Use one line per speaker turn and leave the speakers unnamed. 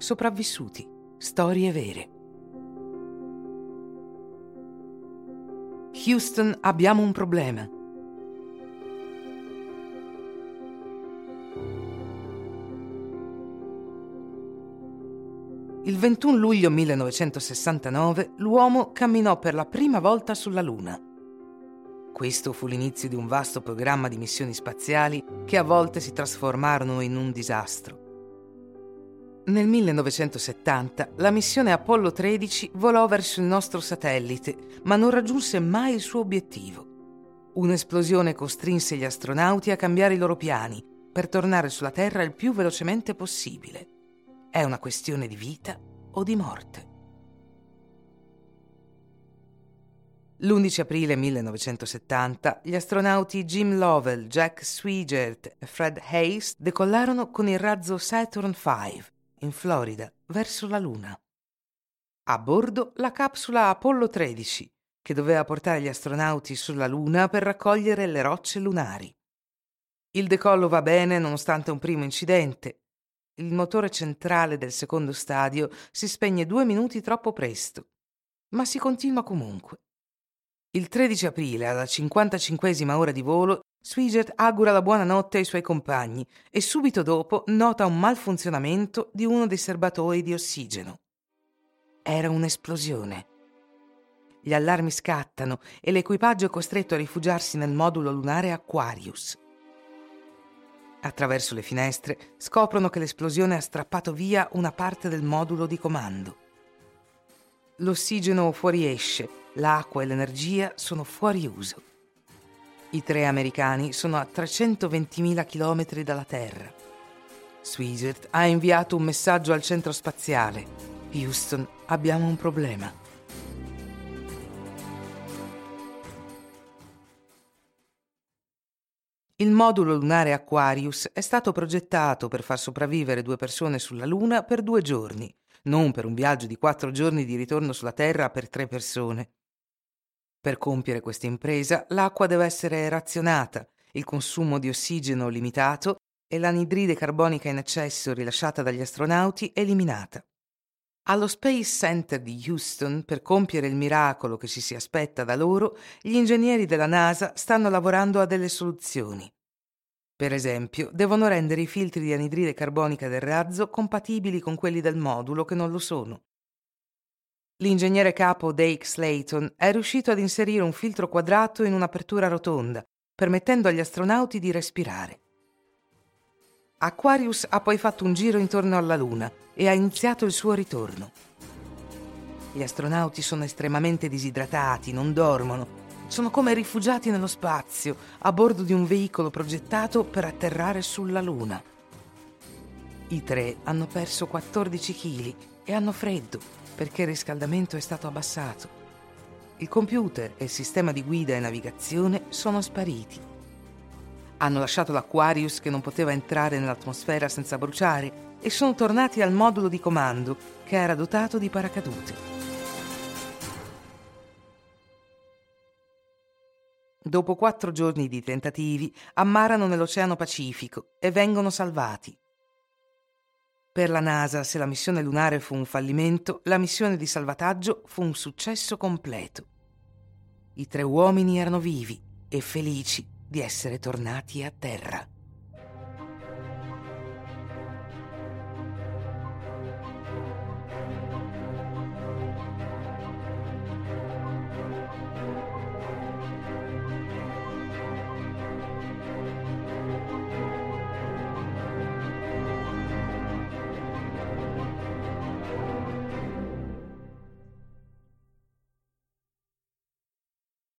Sopravvissuti. Storie vere. Houston, abbiamo un problema. Il 21 luglio 1969 l'uomo camminò per la prima volta sulla Luna. Questo fu l'inizio di un vasto programma di missioni spaziali che a volte si trasformarono in un disastro. Nel 1970 la missione Apollo 13 volò verso il nostro satellite, ma non raggiunse mai il suo obiettivo. Un'esplosione costrinse gli astronauti a cambiare i loro piani per tornare sulla Terra il più velocemente possibile. È una questione di vita o di morte. L'11 aprile 1970 gli astronauti Jim Lovell, Jack Swigert e Fred Hayes decollarono con il razzo Saturn V in Florida, verso la Luna. A bordo la capsula Apollo 13, che doveva portare gli astronauti sulla Luna per raccogliere le rocce lunari. Il decollo va bene nonostante un primo incidente. Il motore centrale del secondo stadio si spegne due minuti troppo presto, ma si continua comunque. Il 13 aprile, alla 55esima ora di volo, Swigert augura la buonanotte ai suoi compagni e subito dopo nota un malfunzionamento di uno dei serbatoi di ossigeno. Era un'esplosione. Gli allarmi scattano e l'equipaggio è costretto a rifugiarsi nel modulo lunare Aquarius. Attraverso le finestre scoprono che l'esplosione ha strappato via una parte del modulo di comando. L'ossigeno fuoriesce, l'acqua e l'energia sono fuori uso. I tre americani sono a 320.000 km dalla Terra. Swigert ha inviato un messaggio al centro spaziale. Houston, abbiamo un problema. Il modulo lunare Aquarius è stato progettato per far sopravvivere due persone sulla Luna per due giorni, non per un viaggio di quattro giorni di ritorno sulla Terra per tre persone. Per compiere questa impresa l'acqua deve essere razionata, il consumo di ossigeno limitato e l'anidride carbonica in eccesso rilasciata dagli astronauti eliminata. Allo Space Center di Houston, per compiere il miracolo che ci si aspetta da loro, gli ingegneri della NASA stanno lavorando a delle soluzioni. Per esempio, devono rendere i filtri di anidride carbonica del razzo compatibili con quelli del modulo che non lo sono. L'ingegnere capo Dake Slayton è riuscito ad inserire un filtro quadrato in un'apertura rotonda, permettendo agli astronauti di respirare. Aquarius ha poi fatto un giro intorno alla Luna e ha iniziato il suo ritorno. Gli astronauti sono estremamente disidratati, non dormono, sono come rifugiati nello spazio, a bordo di un veicolo progettato per atterrare sulla Luna. I tre hanno perso 14 kg e hanno freddo perché il riscaldamento è stato abbassato. Il computer e il sistema di guida e navigazione sono spariti. Hanno lasciato l'Aquarius che non poteva entrare nell'atmosfera senza bruciare e sono tornati al modulo di comando che era dotato di paracadute. Dopo quattro giorni di tentativi, ammarano nell'Oceano Pacifico e vengono salvati. Per la NASA, se la missione lunare fu un fallimento, la missione di salvataggio fu un successo completo. I tre uomini erano vivi e felici di essere tornati a terra.